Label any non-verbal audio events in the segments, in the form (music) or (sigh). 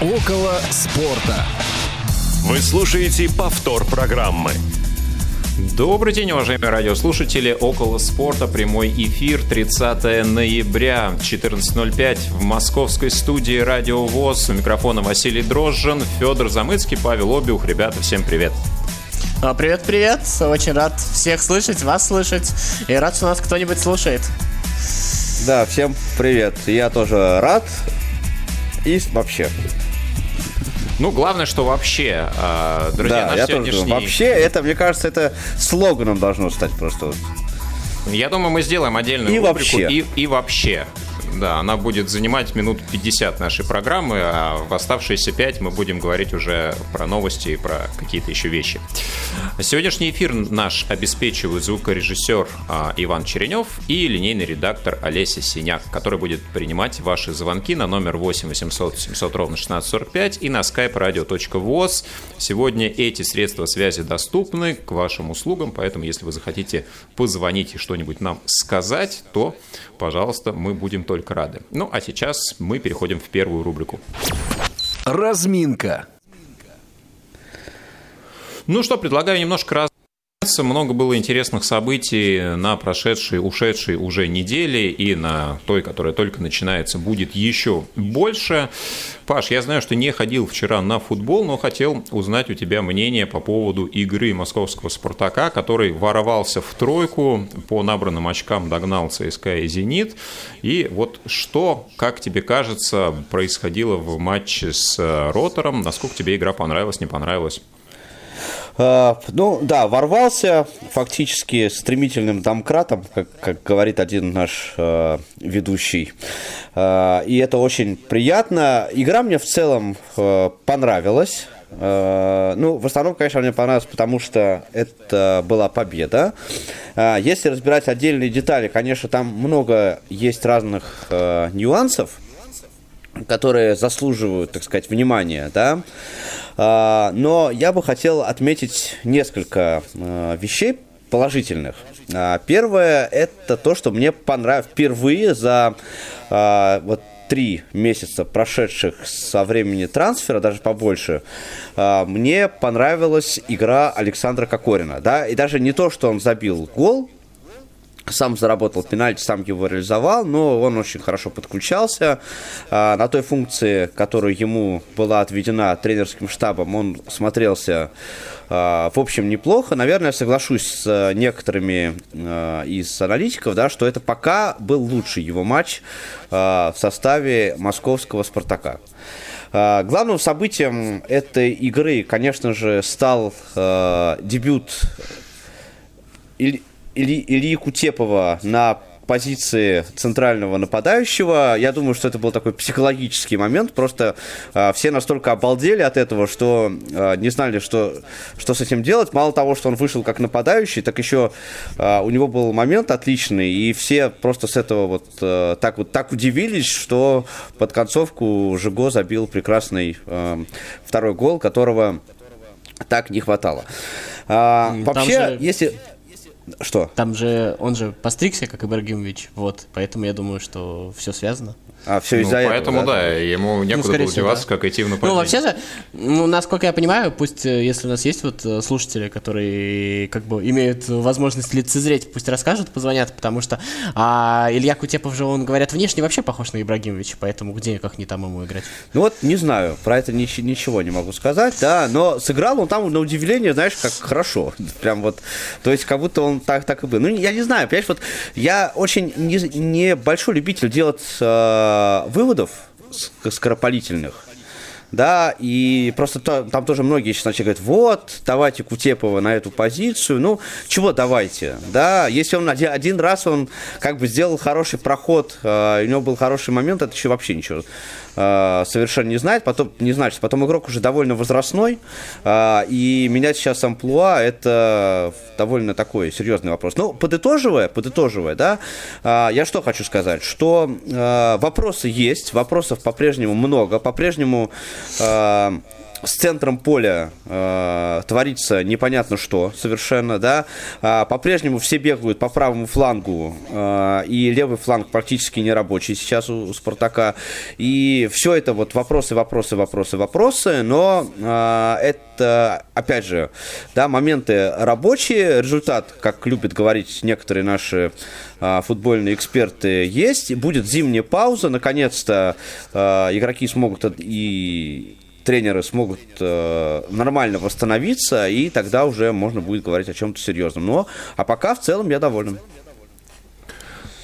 Около спорта. Вы слушаете повтор программы. Добрый день, уважаемые радиослушатели. Около спорта прямой эфир 30 ноября 14.05 в московской студии Радио ВОЗ. У микрофона Василий Дрожжин, Федор Замыцкий, Павел Обиух. Ребята, всем привет. А, привет, привет. Очень рад всех слышать, вас слышать. И рад, что нас кто-нибудь слушает. Да, всем привет. Я тоже рад. И вообще. Ну, главное, что вообще, э, друзья, да, наш я сегодняшний... тоже. Вообще, это, мне кажется, это слоганом должно стать просто. Я думаю, мы сделаем отдельную И рубрику вообще. И, и вообще. Да, она будет занимать минут 50 нашей программы, а в оставшиеся 5 мы будем говорить уже про новости и про какие-то еще вещи. Сегодняшний эфир наш обеспечивают звукорежиссер а, Иван Черенев и линейный редактор Олеся Синяк, который будет принимать ваши звонки на номер 8 800 700 ровно 1645 и на skype radio.voz. Сегодня эти средства связи доступны к вашим услугам, поэтому если вы захотите позвонить и что-нибудь нам сказать, то, пожалуйста, мы будем только рады. Ну, а сейчас мы переходим в первую рубрику. Разминка. Ну что, предлагаю немножко раз много было интересных событий на прошедшей, ушедшей уже неделе и на той, которая только начинается, будет еще больше. Паш, я знаю, что не ходил вчера на футбол, но хотел узнать у тебя мнение по поводу игры московского «Спартака», который воровался в тройку, по набранным очкам догнал ЦСКА и «Зенит». И вот что, как тебе кажется, происходило в матче с Ротором? Насколько тебе игра понравилась, не понравилась? А, ну да, ворвался фактически стремительным домкратом, как, как говорит один наш э, ведущий. Э, и это очень приятно. Игра мне в целом э, понравилась. Ну, в основном, конечно, мне понравилось, потому что это была победа. Если разбирать отдельные детали, конечно, там много есть разных нюансов, которые заслуживают, так сказать, внимания, да. А, Но я бы хотел отметить несколько э, вещей положительных. А, Первое – это то, что мне понравилось впервые за а, вот три месяца, прошедших со времени трансфера, даже побольше, мне понравилась игра Александра Кокорина. Да? И даже не то, что он забил гол, сам заработал пенальти, сам его реализовал, но он очень хорошо подключался. А, На той функции, которая ему была отведена тренерским штабом, он смотрелся, а, в общем, неплохо. Наверное, соглашусь с некоторыми а, из аналитиков, да, что это пока был лучший его матч в составе московского «Спартака». Главным событием этой игры, конечно же, стал дебют Ильи, Ильи Кутепова на позиции центрального нападающего. Я думаю, что это был такой психологический момент. Просто а, все настолько обалдели от этого, что а, не знали, что, что с этим делать. Мало того, что он вышел как нападающий, так еще а, у него был момент отличный, и все просто с этого вот а, так вот так удивились, что под концовку Жиго забил прекрасный а, второй гол, которого так не хватало. А, там вообще, же- если... Что? Там же он же постригся, как Ибрагимович, вот, поэтому я думаю, что все связано. А, все Ну, из-за этого, поэтому, да, ему некуда скорее было всего, деваться, да. как идти в нападение. Ну, вообще-то, ну, насколько я понимаю, пусть, э, если у нас есть вот э, слушатели, которые как бы имеют возможность лицезреть, пусть расскажут, позвонят, потому что а, Илья Кутепов же, он, говорят, внешне вообще похож на Ибрагимовича, поэтому где, как не там ему играть. Ну вот, не знаю, про это нич- ничего не могу сказать, да, но сыграл он там, на удивление, знаешь, как хорошо. (laughs) Прям вот, то есть, как будто он так, так и был. Ну, я не знаю, понимаешь, вот я очень не, не большой любитель делать э, выводов ск- скоропалительных. Да, и просто то- там тоже многие сейчас начали говорить, вот, давайте Кутепова на эту позицию. Ну, чего давайте, да, если он один, один раз он как бы сделал хороший проход, э, у него был хороший момент, это еще вообще ничего э, совершенно не знает, потом не значит, потом игрок уже довольно возрастной, э, и менять сейчас амплуа это довольно такой серьезный вопрос. Ну, подытоживая, подытоживая, да, э, я что хочу сказать, что вопросы есть, вопросов по-прежнему много, по-прежнему с центром поля э, творится непонятно что совершенно, да. А, по-прежнему все бегают по правому флангу, э, и левый фланг практически не рабочий сейчас у, у Спартака. И все это вот вопросы, вопросы, вопросы, вопросы, но э, это, опять же, да, моменты рабочие, результат, как любят говорить некоторые наши э, футбольные эксперты, есть. Будет зимняя пауза, наконец-то э, игроки смогут и тренеры смогут э, нормально восстановиться, и тогда уже можно будет говорить о чем-то серьезном. Но, а пока в целом я доволен.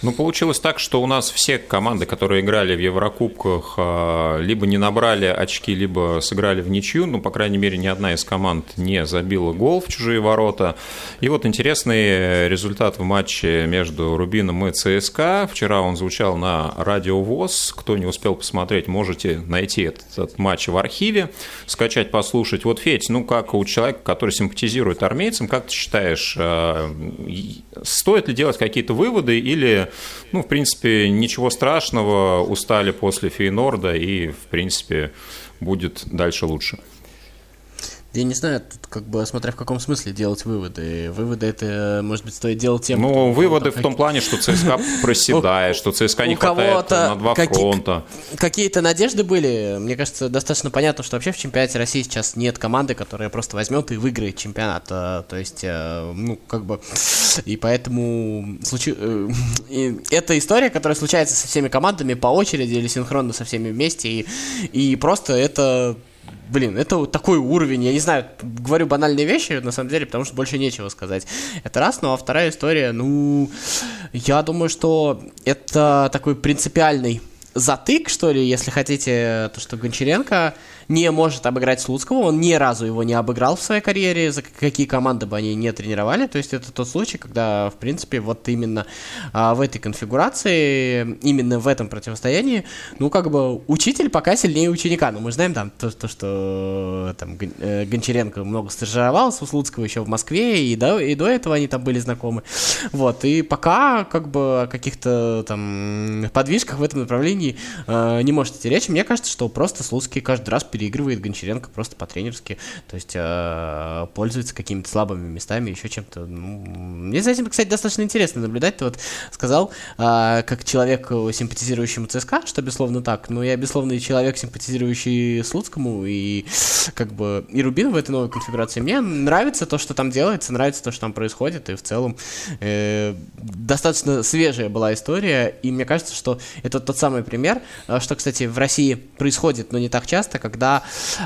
Ну, получилось так, что у нас все команды, которые играли в Еврокубках, а, либо не набрали очки, либо сыграли в ничью. Ну, по крайней мере, ни одна из команд не забила гол в чужие ворота. И вот интересный результат в матче между Рубином и ЦСКА. Вчера он звучал на радио ВОЗ. Кто не успел посмотреть, можете найти этот, этот матч в архиве, скачать, послушать. Вот, Федь, ну, как у человека, который симпатизирует армейцам, как ты считаешь, а, стоит ли делать какие-то выводы или ну, в принципе, ничего страшного, устали после Фейнорда и, в принципе, будет дальше лучше. Я не знаю, тут как бы смотря в каком смысле делать выводы. Выводы это, может быть, стоит делать тем, Ну, выводы в том плане, что ЦСКА (laughs) проседает, что ЦСКА не хватает на два фронта. Какие-то надежды были. Мне кажется, достаточно понятно, что вообще в чемпионате России сейчас нет команды, которая просто возьмет и выиграет чемпионат. То есть, э, ну, как бы... И поэтому случи... Э, и это история, которая случается со всеми командами по очереди или синхронно со всеми вместе. И, и просто это блин, это вот такой уровень, я не знаю, говорю банальные вещи, на самом деле, потому что больше нечего сказать. Это раз, ну а вторая история, ну, я думаю, что это такой принципиальный затык, что ли, если хотите, то, что Гончаренко не может обыграть Слуцкого, он ни разу его не обыграл в своей карьере, за какие команды бы они не тренировали, то есть это тот случай, когда, в принципе, вот именно а, в этой конфигурации, именно в этом противостоянии, ну, как бы, учитель пока сильнее ученика, но мы знаем там то, то что там э, Гончаренко много стажировался у Слуцкого еще в Москве, и до, и до этого они там были знакомы, вот, и пока, как бы, о каких-то там подвижках в этом направлении э, не может идти речь, мне кажется, что просто Слуцкий каждый раз переигрывает Гончаренко просто по-тренерски, то есть э, пользуется какими-то слабыми местами, еще чем-то. Ну, мне за этим, кстати, достаточно интересно наблюдать. Ты вот сказал, э, как человек, симпатизирующему ЦСКА, что безусловно так, но я, безусловно, человек, симпатизирующий Слуцкому и как бы и Рубин в этой новой конфигурации. Мне нравится то, что там делается, нравится то, что там происходит, и в целом э, достаточно свежая была история, и мне кажется, что это тот самый пример, э, что, кстати, в России происходит, но не так часто, когда когда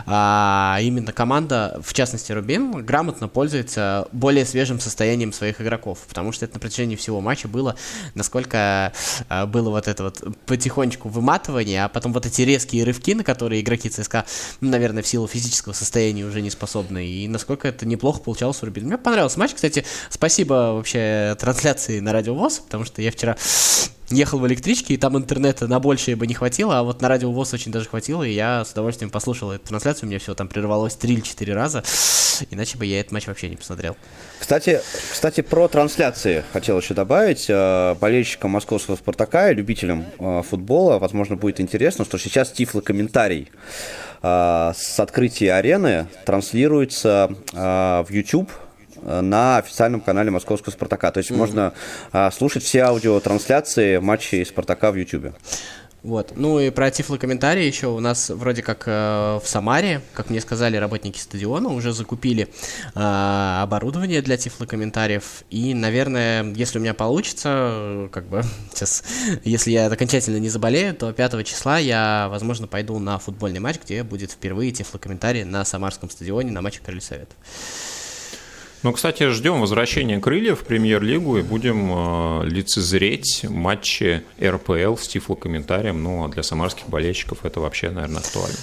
а, именно команда, в частности Рубин, грамотно пользуется более свежим состоянием своих игроков, потому что это на протяжении всего матча было, насколько а, было вот это вот потихонечку выматывание, а потом вот эти резкие рывки, на которые игроки ЦСКА, ну, наверное, в силу физического состояния уже не способны, и насколько это неплохо получалось у Рубин. Мне понравился матч, кстати, спасибо вообще трансляции на Радио ВОЗ, потому что я вчера ехал в электричке, и там интернета на большее бы не хватило, а вот на радио ВОЗ очень даже хватило, и я с удовольствием послушал эту трансляцию, у меня все там прервалось 3 или 4 раза, (sighs) иначе бы я этот матч вообще не посмотрел. Кстати, кстати про трансляции хотел еще добавить. Э, болельщикам московского «Спартака» и любителям э, футбола, возможно, будет интересно, что сейчас тифло-комментарий э, с открытия арены транслируется в YouTube – на официальном канале Московского Спартака. То есть mm-hmm. можно а, слушать все аудиотрансляции матчей Спартака в YouTube. Вот. Ну и про тифлокомментарии еще у нас вроде как э, в Самаре, как мне сказали работники стадиона, уже закупили э, оборудование для тифлокомментариев. И, наверное, если у меня получится, как бы (laughs) сейчас, если я окончательно не заболею, то 5 числа я, возможно, пойду на футбольный матч, где будет впервые тифлокомментарий на Самарском стадионе на матче Крылья Совета. Ну, кстати, ждем возвращения крыльев в премьер-лигу и будем э, лицезреть матчи РПЛ с тифлокомментарием. Ну, а для самарских болельщиков это вообще, наверное, актуально.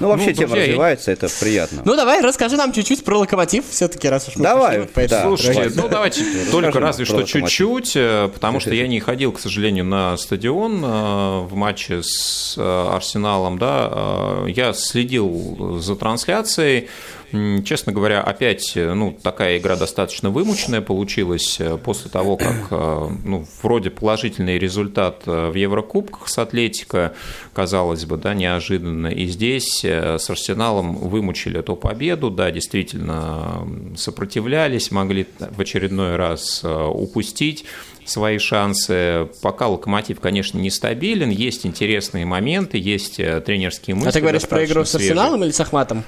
Ну, вообще ну, тема друзья, развивается, это приятно. Ну, давай, расскажи нам чуть-чуть про локомотив, все-таки, раз уж мы Давай, пошли, да. Слушайте, давай. ну, давайте только разве что чуть-чуть, э, потому что я не ходил, к сожалению, на стадион э, в матче с Арсеналом, да, я следил за трансляцией, Честно говоря, опять, ну, такая игра достаточно вымученная получилась после того, как, ну, вроде положительный результат в Еврокубках с Атлетико, казалось бы, да, неожиданно. И здесь с Арсеналом вымучили эту победу, да, действительно сопротивлялись, могли в очередной раз упустить свои шансы. Пока Локомотив, конечно, нестабилен, есть интересные моменты, есть э, тренерские мысли. А ты говоришь про игру с свежие. Арсеналом или с Ахматом?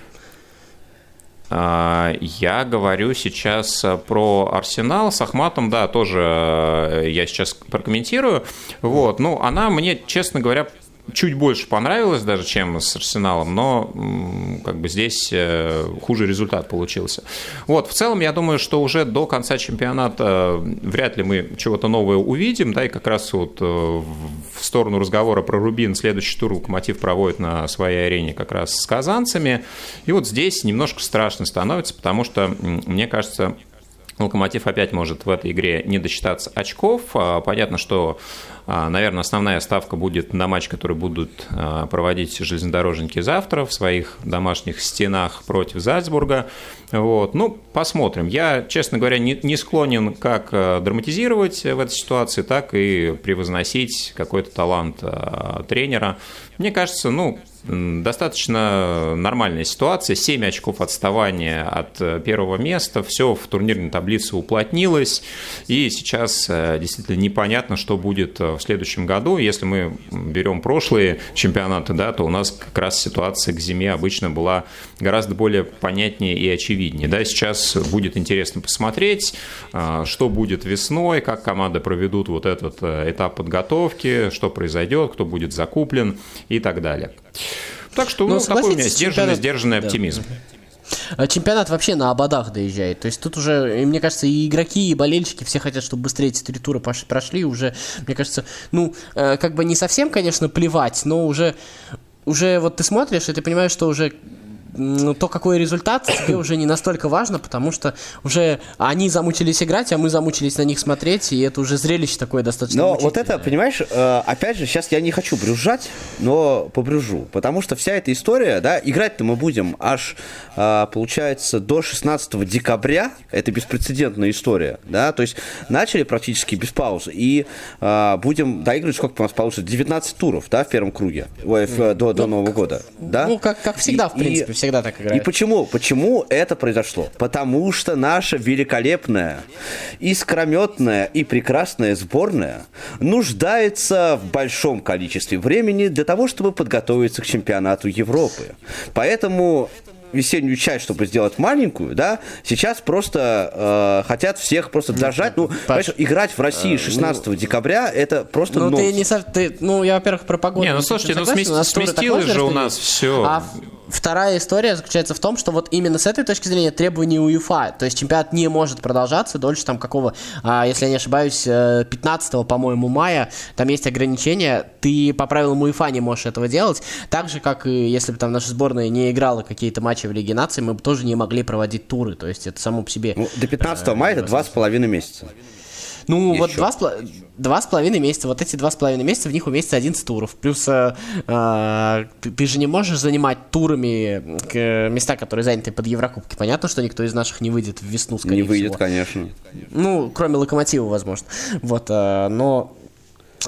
А, я говорю сейчас про Арсенал с Ахматом, да, тоже э, я сейчас прокомментирую. Вот, ну, она мне, честно говоря, чуть больше понравилось даже, чем с Арсеналом, но как бы здесь э, хуже результат получился. Вот, в целом, я думаю, что уже до конца чемпионата вряд ли мы чего-то новое увидим, да, и как раз вот э, в сторону разговора про Рубин следующий тур Локомотив проводит на своей арене как раз с казанцами, и вот здесь немножко страшно становится, потому что, мне кажется, Локомотив опять может в этой игре не досчитаться очков. А, понятно, что, наверное, основная ставка будет на матч, который будут а, проводить железнодорожники завтра в своих домашних стенах против Зальцбурга. Вот. Ну, посмотрим. Я, честно говоря, не, не склонен как драматизировать в этой ситуации, так и превозносить какой-то талант тренера. Мне кажется, ну, достаточно нормальная ситуация. 7 очков отставания от э, первого места. Все в турнирной таблице уплотнилось. И сейчас э, действительно непонятно, что будет э, в следующем году. Если мы берем прошлые чемпионаты, да, то у нас как раз ситуация к зиме обычно была гораздо более понятнее и очевиднее. Да, сейчас будет интересно посмотреть, что будет весной, как команды проведут вот этот этап подготовки, что произойдет, кто будет закуплен и так далее. Так что, ну, ну такой у меня сдержанный, сдержанный да. оптимизм. А чемпионат вообще на ободах доезжает. То есть тут уже, мне кажется, и игроки, и болельщики все хотят, чтобы быстрее эти три тура прошли. Уже, мне кажется, ну, э, как бы не совсем, конечно, плевать, но уже, уже вот ты смотришь, и ты понимаешь, что уже то, какой результат, тебе уже не настолько важно, потому что уже они замучились играть, а мы замучились на них смотреть, и это уже зрелище такое достаточно Но вот это, понимаешь, э, опять же, сейчас я не хочу брюзжать, но побрюжу, потому что вся эта история, да, играть-то мы будем аж, э, получается, до 16 декабря, это беспрецедентная история, да, то есть начали практически без паузы, и э, будем доигрывать, сколько у нас получится, 19 туров, да, в первом круге, ой, в, до, до ну, Нового года, да? Ну, как, как всегда, и, в принципе, всегда так играют. И почему? Почему это произошло? Потому что наша великолепная, искрометная и прекрасная сборная нуждается в большом количестве времени для того, чтобы подготовиться к чемпионату Европы. Поэтому весеннюю часть, чтобы сделать маленькую, да, сейчас просто э, хотят всех просто дожать. Ну, Паш, играть в России 16 э, ну, декабря это просто Ну, ты не ты, ну, я, во-первых, про погоду. Не, ну слушайте, ну сместилось же у нас все. А Вторая история заключается в том, что вот именно с этой точки зрения требований УЕФА, то есть чемпионат не может продолжаться дольше там какого, а, если я не ошибаюсь, 15 э, по-моему, мая, там есть ограничения, ты по правилам УЕФА не можешь этого делать, так же, как и если бы там наша сборная не играла какие-то матчи в Лиге Наций, мы бы тоже не могли проводить туры, то есть это само по себе... Ну, до 15 э, мая это два с половиной месяца. Ну, Еще. вот два с, два с половиной месяца, вот эти два с половиной месяца, в них уместится 11 туров. Плюс э, э, ты, ты же не можешь занимать турами к, места, которые заняты под Еврокубки. Понятно, что никто из наших не выйдет в весну, скорее Не выйдет, всего. конечно. Ну, кроме Локомотива, возможно. Вот, э, но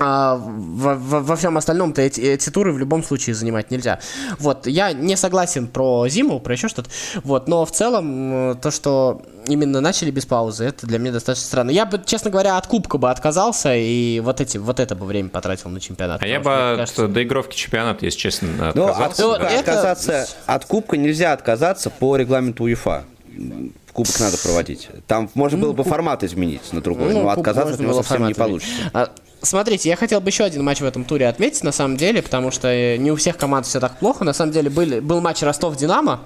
а во, во, во всем остальном-то эти, эти туры в любом случае занимать нельзя. Вот, я не согласен про зиму, про еще что-то. Вот, но в целом то, что именно начали без паузы, это для меня достаточно странно. Я бы, честно говоря, от кубка бы отказался и вот эти, вот это бы время потратил на чемпионат. А я бы от кажется... доигровки чемпионата, если честно, ну, отказался. Ну, от кубка, это... отказаться, от кубка нельзя отказаться по регламенту УЕФА кубок надо проводить. Там можно было бы формат изменить на другой, ну, но отказаться от него совсем не получится. А, Смотрите, я хотел бы еще один матч в этом туре отметить, на самом деле, потому что э, не у всех команд все так плохо. На самом деле были, был матч Ростов-Динамо.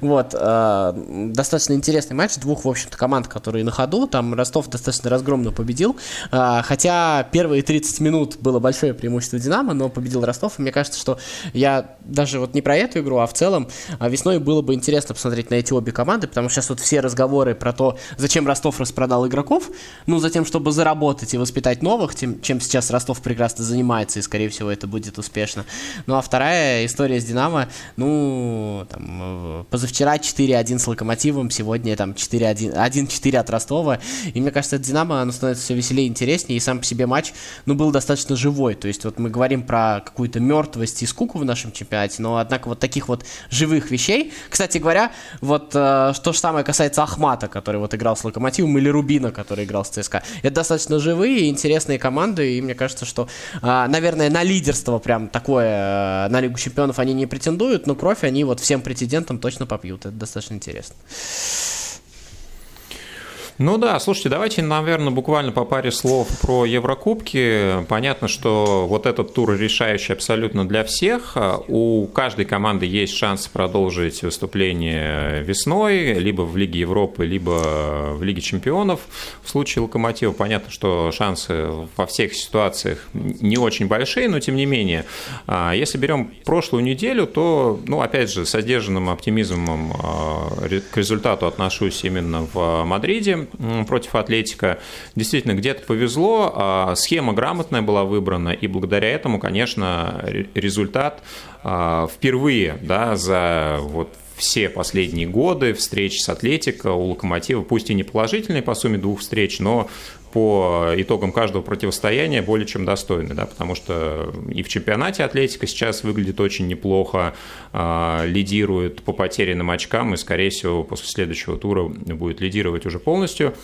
Вот, э, достаточно интересный матч двух, в общем-то, команд, которые на ходу. Там Ростов достаточно разгромно победил. Э, хотя первые 30 минут было большое преимущество Динамо, но победил Ростов. И мне кажется, что я даже вот не про эту игру, а в целом а весной было бы интересно посмотреть на эти обе команды, потому что сейчас вот все разговоры про то, зачем Ростов распродал игроков, ну, затем, чтобы заработать и воспитать новых, тем, чем сейчас Ростов прекрасно занимается, и, скорее всего, это будет успешно. Ну, а вторая история с Динамо, ну, там, э, позавчера 4-1 с Локомотивом, сегодня там 4-1, 1-4 от Ростова, и мне кажется, от Динамо оно становится все веселее и интереснее, и сам по себе матч, ну, был достаточно живой, то есть вот мы говорим про какую-то мертвость и скуку в нашем чемпионате, но, однако, вот таких вот живых вещей, кстати говоря, вот э, то же самое касается Ахмата, который вот играл с Локомотивом, или Рубина, который играл с ЦСКА, это достаточно живые и интересные команды, и мне кажется, что, э, наверное, на лидерство прям такое, э, на Лигу Чемпионов они не претендуют, но кровь они вот всем претендентам точно попьют, это достаточно интересно. Ну да, слушайте, давайте, наверное, буквально по паре слов про Еврокубки. Понятно, что вот этот тур решающий абсолютно для всех. У каждой команды есть шанс продолжить выступление весной, либо в Лиге Европы, либо в Лиге Чемпионов. В случае Локомотива понятно, что шансы во всех ситуациях не очень большие, но тем не менее. А, если берем прошлую неделю, то, ну, опять же, с одержанным оптимизмом а, к результату отношусь именно в Мадриде против Атлетика. Действительно, где-то повезло, а схема грамотная была выбрана, и благодаря этому, конечно, результат а, впервые да, за вот все последние годы встреч с Атлетико у Локомотива, пусть и не положительные по сумме двух встреч, но по итогам каждого противостояния более чем достойны, да, потому что и в чемпионате Атлетика сейчас выглядит очень неплохо, э, лидирует по потерянным очкам и, скорее всего, после следующего тура будет лидировать уже полностью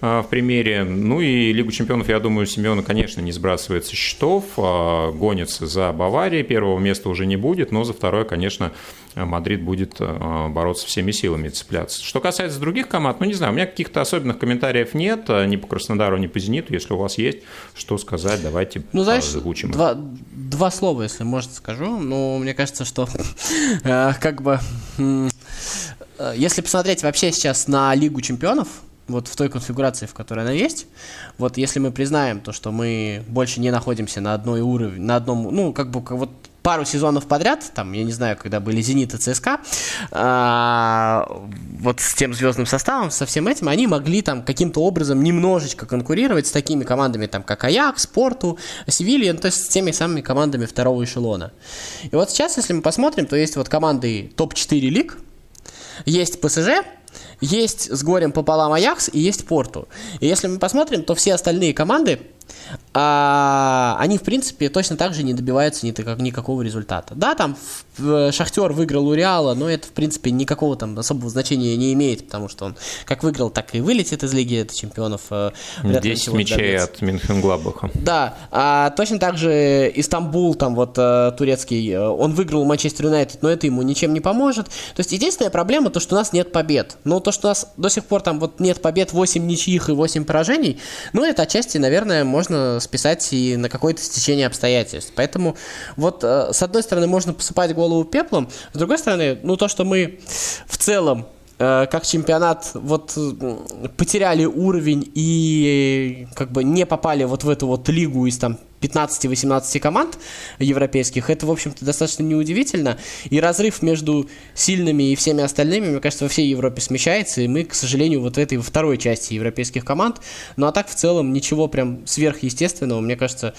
э, в примере. Ну и Лигу чемпионов, я думаю, Семена, конечно, не сбрасывает со счетов, э, гонится за Баварией, первого места уже не будет, но за второе, конечно, Мадрид будет бороться всеми силами цепляться. Что касается других команд, ну не знаю, у меня каких-то особенных комментариев нет, ни по Краснодару, не по «Зениту». Если у вас есть что сказать, давайте ну, знаешь, озвучим. Два, два слова, если можно, скажу. Ну, мне кажется, что (laughs) э, как бы... Э, если посмотреть вообще сейчас на Лигу чемпионов, вот в той конфигурации, в которой она есть, вот если мы признаем то, что мы больше не находимся на одной уровне, на одном, ну, как бы вот пару сезонов подряд, там, я не знаю, когда были «Зенит» и «ЦСКА», а, вот с тем звездным составом, со всем этим, они могли там каким-то образом немножечко конкурировать с такими командами, там, как «Аякс», «Спорту», «Севилья», ну, то есть с теми самыми командами второго эшелона. И вот сейчас, если мы посмотрим, то есть вот команды топ-4 лиг, есть ПСЖ, есть с горем пополам Аякс и есть Порту. И если мы посмотрим, то все остальные команды а, они, в принципе, точно так же не добиваются ни, никакого результата. Да, там Шахтер выиграл у Реала, но это, в принципе, никакого там особого значения не имеет, потому что он как выиграл, так и вылетит из Лиги чемпионов. 10 э, мячей от Мюнхен-Глабаха. Да, а точно так же Истамбул, там вот э, турецкий, э, он выиграл Манчестер Юнайтед, но это ему ничем не поможет. То есть единственная проблема, то, что у нас нет побед. Но то, что у нас до сих пор там вот нет побед, 8 ничьих и 8 поражений, ну, это отчасти, наверное, можно списать и на какое-то стечение обстоятельств. Поэтому вот с одной стороны можно посыпать голову пеплом. С другой стороны, ну то, что мы в целом э, как чемпионат вот потеряли уровень и как бы не попали вот в эту вот лигу из там 15-18 команд европейских, это, в общем-то, достаточно неудивительно. И разрыв между сильными и всеми остальными, мне кажется, во всей Европе смещается, и мы, к сожалению, вот этой второй части европейских команд. Ну а так, в целом, ничего прям сверхъестественного, мне кажется,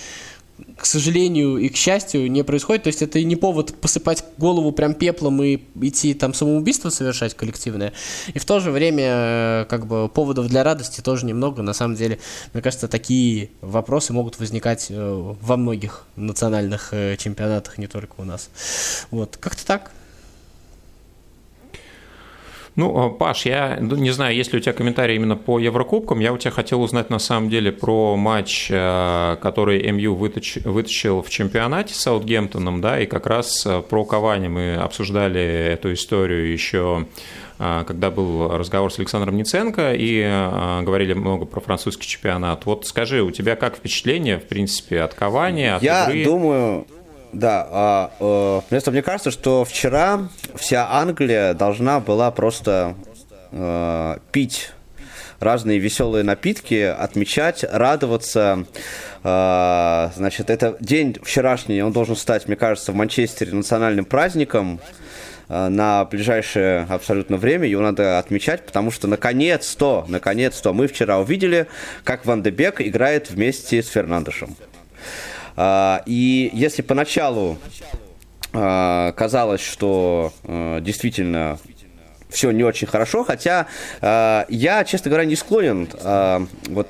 к сожалению и к счастью, не происходит. То есть это не повод посыпать голову прям пеплом и идти там самоубийство совершать коллективное. И в то же время, э, как бы, поводов для радости тоже немного. На самом деле, мне кажется, такие вопросы могут возникать э, во многих национальных э, чемпионатах, не только у нас. Вот, как-то так. Ну, э, Паш, я не знаю, есть ли у тебя комментарии именно по Еврокубкам. Я у тебя хотел узнать на самом деле про матч, э, который МЮ вытащил в чемпионате с Саутгемптоном, да, и как раз э, про Кавани мы обсуждали эту историю еще когда был разговор с Александром Ниценко и говорили много про французский чемпионат. Вот скажи, у тебя как впечатление, в принципе, от Кавани, от Я игры? думаю, да, а, э, просто мне кажется, что вчера вся Англия должна была просто э, пить разные веселые напитки, отмечать, радоваться. Э, значит, это день вчерашний, он должен стать, мне кажется, в Манчестере национальным праздником на ближайшее абсолютно время. Его надо отмечать, потому что наконец-то, наконец-то мы вчера увидели, как Ван де Бек играет вместе с Фернандешем. А, и если поначалу а, казалось, что а, действительно все не очень хорошо, хотя а, я, честно говоря, не склонен вот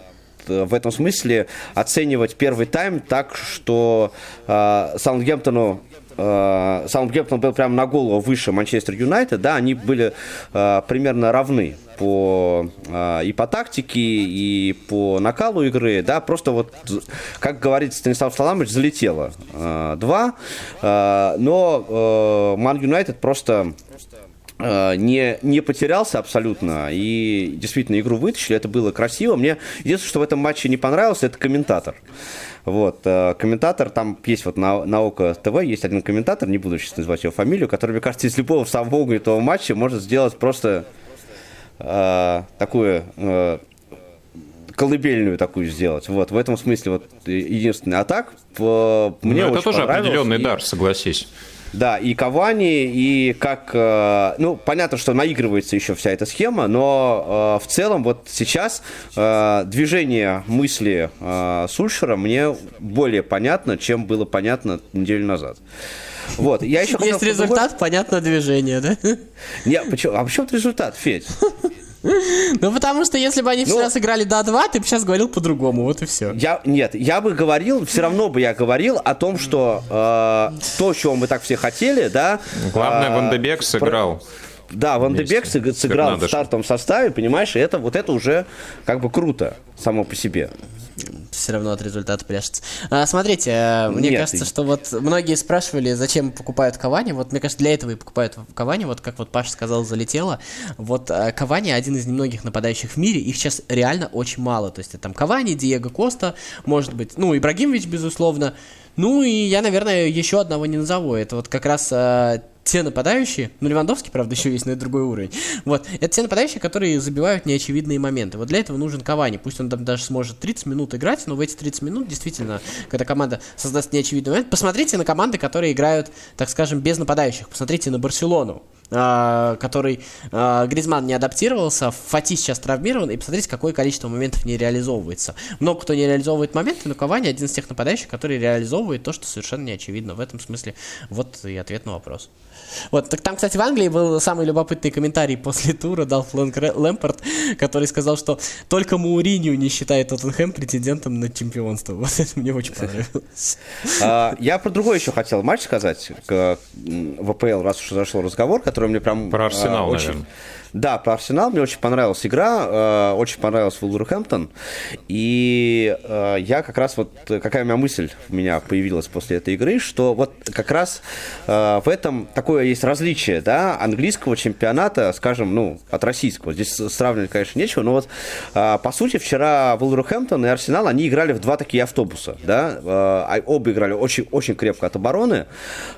в этом смысле оценивать первый тайм так, что э, Саутгемптону э, Саутгемптон был прямо на голову выше Манчестер Юнайтед, да, они были э, примерно равны по э, и по тактике, и по накалу игры, да, просто вот, как говорит Станислав Саламович, залетело э, два, э, но э, Ман Юнайтед просто не, не потерялся абсолютно и действительно игру вытащили, это было красиво. Мне единственное, что в этом матче не понравилось, это комментатор. Вот, комментатор, там есть вот на, на ОКО ТВ, есть один комментатор, не буду сейчас называть его фамилию, который, мне кажется, из любого самого этого матча может сделать просто э, такую э, колыбельную такую сделать. Вот, в этом смысле вот единственный. А так, по, мне Но очень это тоже определенный и... дар, согласись. Да, и Кавани, и как... Э, ну, понятно, что наигрывается еще вся эта схема, но э, в целом вот сейчас движение мысли Сульшера мне более понятно, чем было понятно неделю назад. Вот, я еще Есть результат, понятно движение, да? Не, почему, а почему результат, Федь? Ну, потому что если бы они ну, вчера сыграли до 2, ты бы сейчас говорил по-другому, вот и все. Я, нет, я бы говорил, все равно бы я говорил о том, что э, то, чего мы так все хотели, да... Главное, э, Ван Дебек сыграл. Да, Ван Дебек сыграл в стартовом составе, понимаешь, и это, вот это уже как бы круто само по себе все равно от результата прячется. А, смотрите, э, мне Нет, кажется, что вот многие спрашивали, зачем покупают Кавани. Вот мне кажется, для этого и покупают Кавани. Вот как вот Паша сказал, залетело. Вот э, Кавани один из немногих нападающих в мире. Их сейчас реально очень мало. То есть это там Кавани, Диего Коста, может быть, ну, Ибрагимович, безусловно. Ну и я, наверное, еще одного не назову. Это вот как раз э, те нападающие, ну Левандовский, правда, еще есть, но это другой уровень. Вот, это те нападающие, которые забивают неочевидные моменты. Вот для этого нужен Кавани. Пусть он там даже сможет 30 минут играть, но в эти 30 минут действительно, когда команда создаст неочевидный момент, посмотрите на команды, которые играют, так скажем, без нападающих. Посмотрите на Барселону. А, который а, Гризман не адаптировался, Фати сейчас травмирован, и посмотрите, какое количество моментов не реализовывается. Много кто не реализовывает моменты, но Кавани один из тех нападающих, который реализовывает то, что совершенно не очевидно. В этом смысле вот и ответ на вопрос. Вот, так там, кстати, в Англии был самый любопытный комментарий после тура, дал Флэнк Лэмпорт, который сказал, что только Мауринью не считает Тоттенхэм претендентом на чемпионство. (laughs) Вот это мне очень понравилось. А, я про другой еще хотел матч сказать в АПЛ, раз уж зашел разговор, который мне прям... Про Арсенал, очень... Да, про Арсенал мне очень понравилась игра, э, очень понравился Вулверхэмптон. И э, я как раз вот, какая у меня мысль у меня появилась после этой игры, что вот как раз э, в этом такое есть различие, да, английского чемпионата, скажем, ну, от российского. Здесь сравнивать, конечно, нечего, но вот э, по сути вчера Вулверхэмптон и Арсенал, они играли в два такие автобуса, да, э, а оба играли очень, очень крепко от обороны,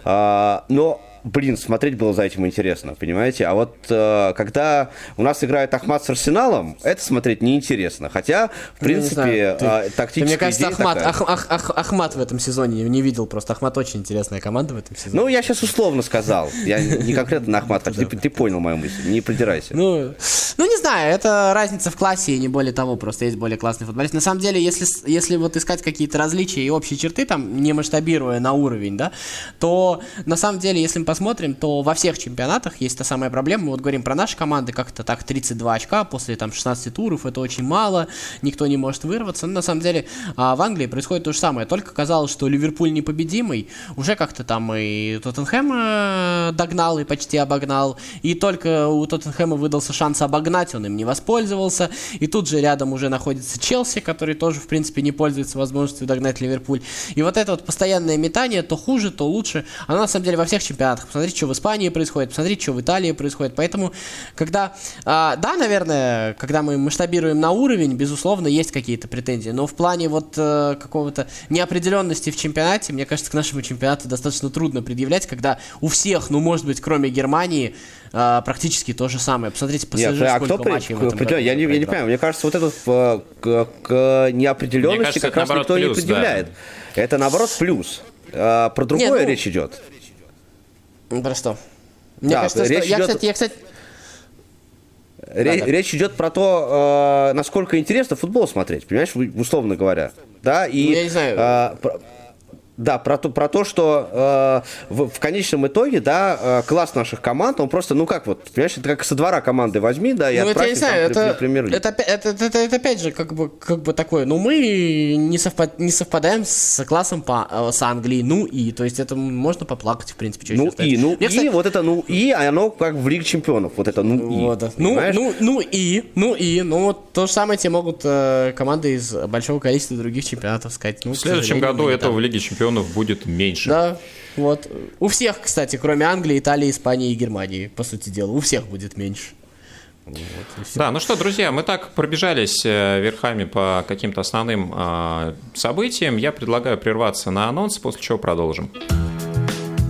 э, но блин, смотреть было за этим интересно, понимаете? А вот э, когда у нас играет Ахмат с Арсеналом, это смотреть неинтересно. Хотя, в ну, принципе, ты, э, тактическая ты, Мне кажется, Ахмат, Ах, Ах, Ах, Ахмат в этом сезоне не видел просто. Ахмат очень интересная команда в этом сезоне. Ну, я сейчас условно сказал. Я не конкретно на Ахмат. Ты, ты понял мою мысль, не придирайся. Ну, ну, не знаю, это разница в классе и не более того. Просто есть более классный футболист. На самом деле, если, если вот искать какие-то различия и общие черты, там, не масштабируя на уровень, да, то на самом деле, если мы посмотрим, то во всех чемпионатах есть та самая проблема. Мы вот говорим про наши команды, как-то так 32 очка после там 16 туров, это очень мало, никто не может вырваться. Но на самом деле а, в Англии происходит то же самое. Только казалось, что Ливерпуль непобедимый, уже как-то там и Тоттенхэм э, догнал и почти обогнал. И только у Тоттенхэма выдался шанс обогнать, он им не воспользовался. И тут же рядом уже находится Челси, который тоже, в принципе, не пользуется возможностью догнать Ливерпуль. И вот это вот постоянное метание, то хуже, то лучше, оно на самом деле во всех чемпионатах. Посмотрите, что в Испании происходит, посмотрите, что в Италии происходит. Поэтому, когда, а, да, наверное, когда мы масштабируем на уровень, безусловно, есть какие-то претензии. Но в плане вот а, какого-то неопределенности в чемпионате, мне кажется, к нашему чемпионату достаточно трудно предъявлять, когда у всех, ну, может быть, кроме Германии, а, практически то же самое. Посмотрите, ПСЖ Нет, а сколько кто матчей при, в этом году я, не, я не понимаю, мне кажется, вот это к, к, к неопределенности кажется, как раз никто плюс, не предъявляет. Да. Это, наоборот, плюс. А, про другое Нет, ну, речь идет. Про что? Мне да, кажется, речь что... идет... Я, кстати, я, кстати... Ре- Да-да. Речь идет про то, э, насколько интересно футбол смотреть, понимаешь, условно говоря. Да, и, Ну, я не знаю. э, про- да, про то, про то что э, в, в конечном итоге, да, э, класс наших команд, он просто, ну как вот, понимаешь, это как со двора команды возьми, да, и Ну, это я отправь не знаю, там это, при Премьер-лиге. это, это, это, это- это опять же как бы, как бы такое, ну мы не, совпад- не совпадаем с классом по, э, с Англией, ну и, то есть это можно поплакать, в принципе, что Ну и, ну Мне, и, кстати, вот это ну и, а оно как в Лиге Чемпионов, вот это ну и. вот, ну, ну, ну и, ну и, ну вот то же самое тебе могут э, команды из большого количества других чемпионатов сказать. Ну, В следующем году этого в Лиге Чемпионов будет меньше. Да, вот. У всех, кстати, кроме Англии, Италии, Испании и Германии, по сути дела, у всех будет меньше. Да, ну что, друзья, мы так пробежались э, верхами по каким-то основным э, событиям. Я предлагаю прерваться на анонс, после чего продолжим.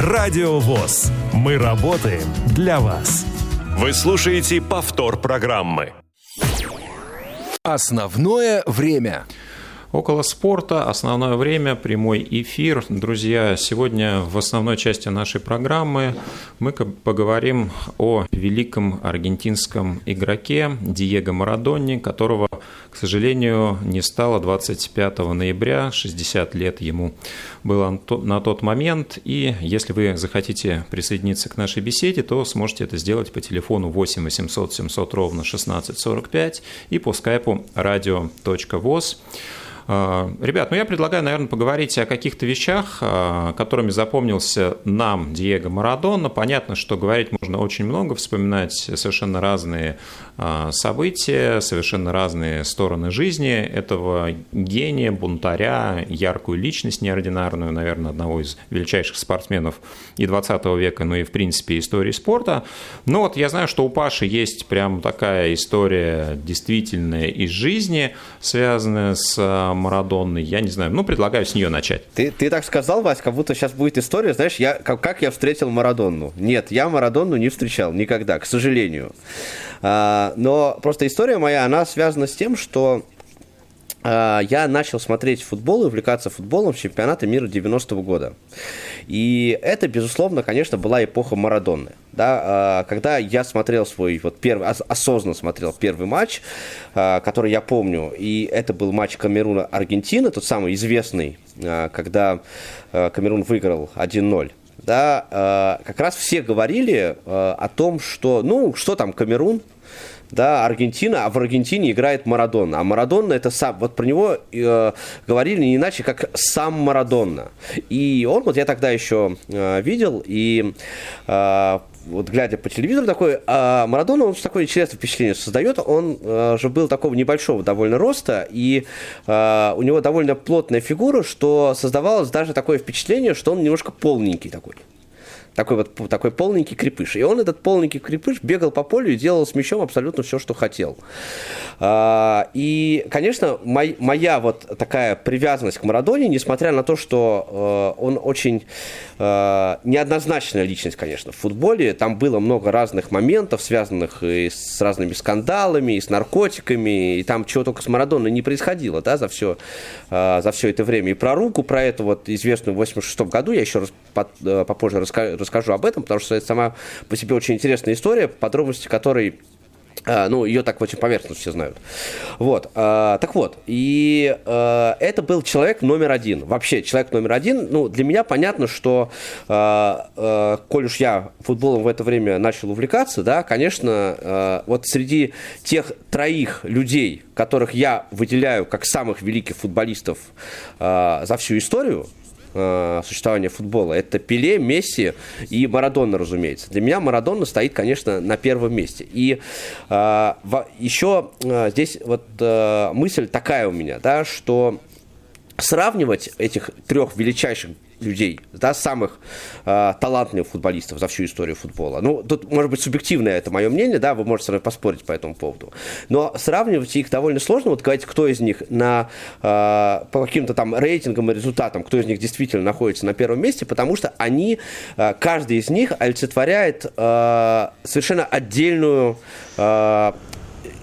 Радио ВОЗ. Мы работаем для вас. Вы слушаете повтор программы. Основное время. Около спорта, основное время, прямой эфир. Друзья, сегодня в основной части нашей программы мы поговорим о великом аргентинском игроке Диего Марадоне, которого, к сожалению, не стало 25 ноября, 60 лет ему было на тот момент. И если вы захотите присоединиться к нашей беседе, то сможете это сделать по телефону 8 800 700 ровно 1645 и по скайпу radio.voz. А, Ребят, ну я предлагаю, наверное, поговорить о каких-то вещах, а, которыми запомнился нам Диего Марадона. Понятно, что говорить можно очень много, вспоминать совершенно разные а, события, совершенно разные стороны жизни этого гения, бунтаря, яркую личность неординарную, наверное, одного из величайших спортсменов и 20 века, ну и, в принципе, истории спорта. Но вот я знаю, что у Паши есть прям такая история действительная из жизни, связанная с Марадонной. Я не знаю, ну, предлагаю с нее начать. Ты, ты так сказал, Вась, как будто сейчас будет история, знаешь, я, как, как я встретил Марадонну. Нет, я Марадонну не встречал никогда, к сожалению. А, но просто история моя, она связана с тем, что я начал смотреть футбол и увлекаться футболом с чемпионата мира 90-го года. И это, безусловно, конечно, была эпоха Марадонны. Да, а, когда я смотрел свой, вот первый, ос- осознанно смотрел первый матч, а, который я помню, и это был матч Камеруна-Аргентина, тот самый известный, а, когда а, Камерун выиграл 1-0 да, а, как раз все говорили а, о том, что, ну, что там, Камерун, да, Аргентина, а в Аргентине играет Марадона. А Марадона это сам, вот про него э, говорили не иначе, как сам Марадона. И он, вот я тогда еще э, видел, и э, вот глядя по телевизору такой, а Марадона, он такое интересное впечатление создает. Он э, же был такого небольшого довольно роста, и э, у него довольно плотная фигура, что создавалось даже такое впечатление, что он немножко полненький такой такой вот такой полненький крепыш. И он, этот полненький крепыш, бегал по полю и делал с мячом абсолютно все, что хотел. А, И, конечно, мой- моя вот такая привязанность к Марадоне, несмотря на то, что э, он очень э, неоднозначная личность, конечно, в футболе, там было много разных моментов, связанных и с разными скандалами, и с наркотиками, и там чего только с Марадоной не происходило, да, за все, за все это время. И про руку, про эту вот известную в 86 году, я еще раз э, попозже раска- расскажу об этом, потому что это сама по себе очень интересная история, подробности которой а, ну, ее так очень поверхностно все знают. Вот. а, так вот, и а, это был человек номер один. Вообще, человек номер один. Ну, для меня понятно, что, а, а, коль уж я футболом в это время начал увлекаться, да, конечно, а, вот среди тех троих людей, которых я выделяю как самых великих футболистов а, за всю историю, э, существования футбола. Это Пеле, Месси и Марадона, разумеется. Для меня Марадона стоит, конечно, на первом месте. И э, во- еще э, здесь вот э, мысль такая у меня, да, что сравнивать этих трех величайших людей, да, самых э, талантливых футболистов за всю историю футбола. Ну, тут, может быть, субъективное это мое мнение, да, вы можете поспорить по этому поводу. Но сравнивать их довольно сложно. Вот говорить, кто из них на, э, по каким-то там рейтингам и результатам, кто из них действительно находится на первом месте, потому что они, э, каждый из них олицетворяет э, совершенно отдельную э,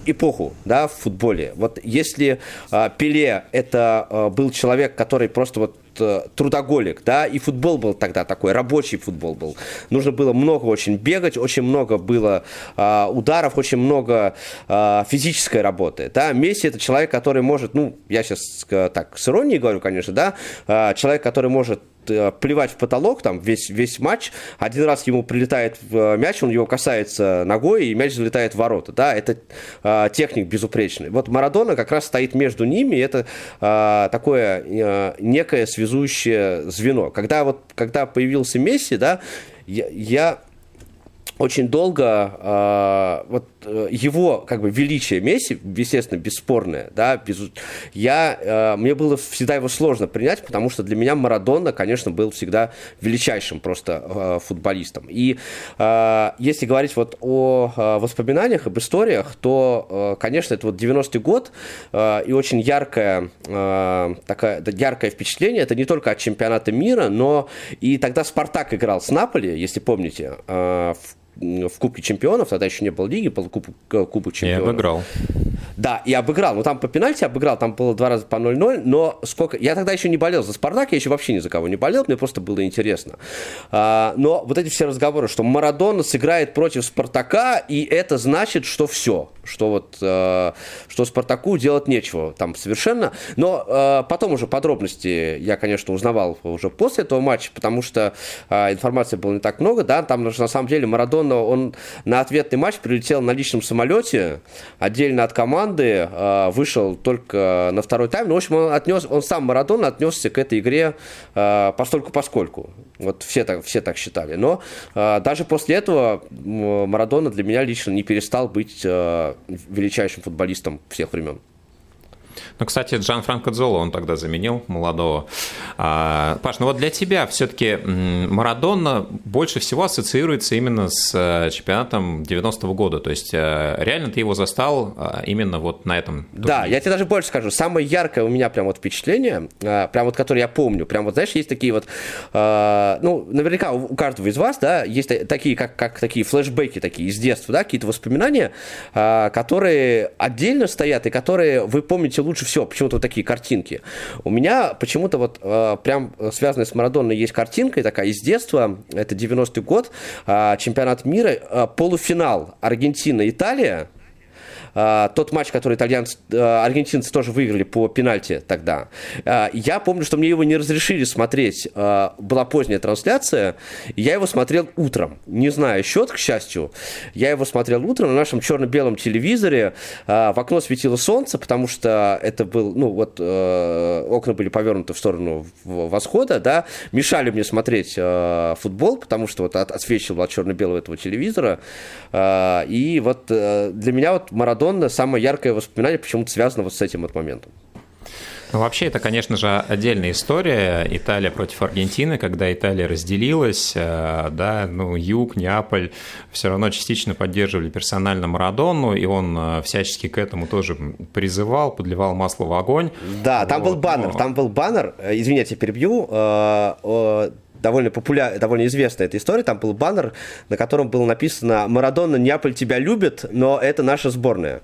эпоху да, в футболе. Вот если э, Пеле это э, был человек, который просто вот трудоголик, да, и футбол был тогда такой, рабочий футбол был. Нужно было много очень бегать, очень много было э, ударов, очень много э, физической работы, да. Месси это человек, который может, ну, я сейчас э, так с иронией говорю, конечно, да, э, человек, который может Э, плевать в потолок, там весь, весь матч, один раз ему прилетает э, мяч, он его касается ногой, и мяч залетает в ворота, да, это э, техник безупречный. Вот Марадона как раз стоит между ними, и это э, такое э, некое связующее звено. Когда вот, когда появился Месси, да, я, я очень долго э, вот э, его как бы величие Месси, естественно, бесспорное, да, без, я, э, мне было всегда его сложно принять, потому что для меня Марадона, конечно, был всегда величайшим просто э, футболистом. И э, если говорить вот о э, воспоминаниях, об историях, то, э, конечно, это вот 90-й год э, и очень яркое, э, такое, яркое впечатление, это не только от чемпионата мира, но и тогда Спартак играл с Наполи, если помните, э, в в Кубке Чемпионов, тогда еще не было лиги, был Куб, Кубок Чемпионов. И обыграл. Да, и обыграл. Ну, там по пенальти обыграл, там было два раза по 0-0, но сколько... Я тогда еще не болел за Спартак, я еще вообще ни за кого не болел, мне просто было интересно. А, но вот эти все разговоры, что Марадона сыграет против Спартака, и это значит, что все, что вот, э, что Спартаку делать нечего там совершенно. Но э, потом уже подробности я, конечно, узнавал уже после этого матча, потому что э, информации было не так много, да, там на самом деле Марадона, он на ответный матч прилетел на личном самолете, отдельно от команды, э, вышел только на второй тайм, но, в общем, он отнес, он сам Марадона отнесся к этой игре э, постольку поскольку. Вот все так, все так считали. Но э, даже после этого Марадона для меня лично не перестал быть э, величайшим футболистом всех времен. Ну, кстати, Джан Франко Дзоло он тогда заменил молодого. А, Паш, ну вот для тебя все-таки Марадона больше всего ассоциируется именно с э, чемпионатом 90-го года. То есть э, реально ты его застал а, именно вот на этом турнире. Да, я тебе даже больше скажу. Самое яркое у меня прям вот впечатление, э, прям вот которое я помню, прям вот, знаешь, есть такие вот, ну, наверняка у каждого из вас, да, есть такие, как, как такие флешбеки такие из детства, да, какие-то воспоминания, которые отдельно стоят и которые вы помните лучше всего, почему-то вот такие картинки. У меня почему-то вот э, прям связанная с Марадоной есть картинка такая из детства, это 90-й год, э, чемпионат мира, э, полуфинал Аргентина-Италия, а, тот матч, который итальянцы, а, аргентинцы тоже выиграли по пенальти тогда. А, я помню, что мне его не разрешили смотреть. Была поздняя трансляция. Я его смотрел утром. Не знаю счет, к счастью. Я его смотрел утром на нашем черно-белом телевизоре. В окно светило солнце, потому что это был, ну вот, окна были повернуты в сторону восхода, да, мешали мне смотреть футбол, потому что вот от черно-белого этого телевизора. И вот для меня вот Марадон Марадонна самое яркое воспоминание почему-то связано вот с этим вот моментом. Ну, вообще, это, конечно же, отдельная история. Италия против Аргентины, когда Италия разделилась, э, да, ну, Юг, Неаполь все равно частично поддерживали персонально Марадонну, и он э, всячески к этому тоже призывал, подливал масло в огонь. Да, там вот, был баннер, но... там был баннер, э, извините, перебью, довольно популярная, довольно известная эта история. Там был баннер, на котором было написано «Марадона, Неаполь тебя любит, но это наша сборная».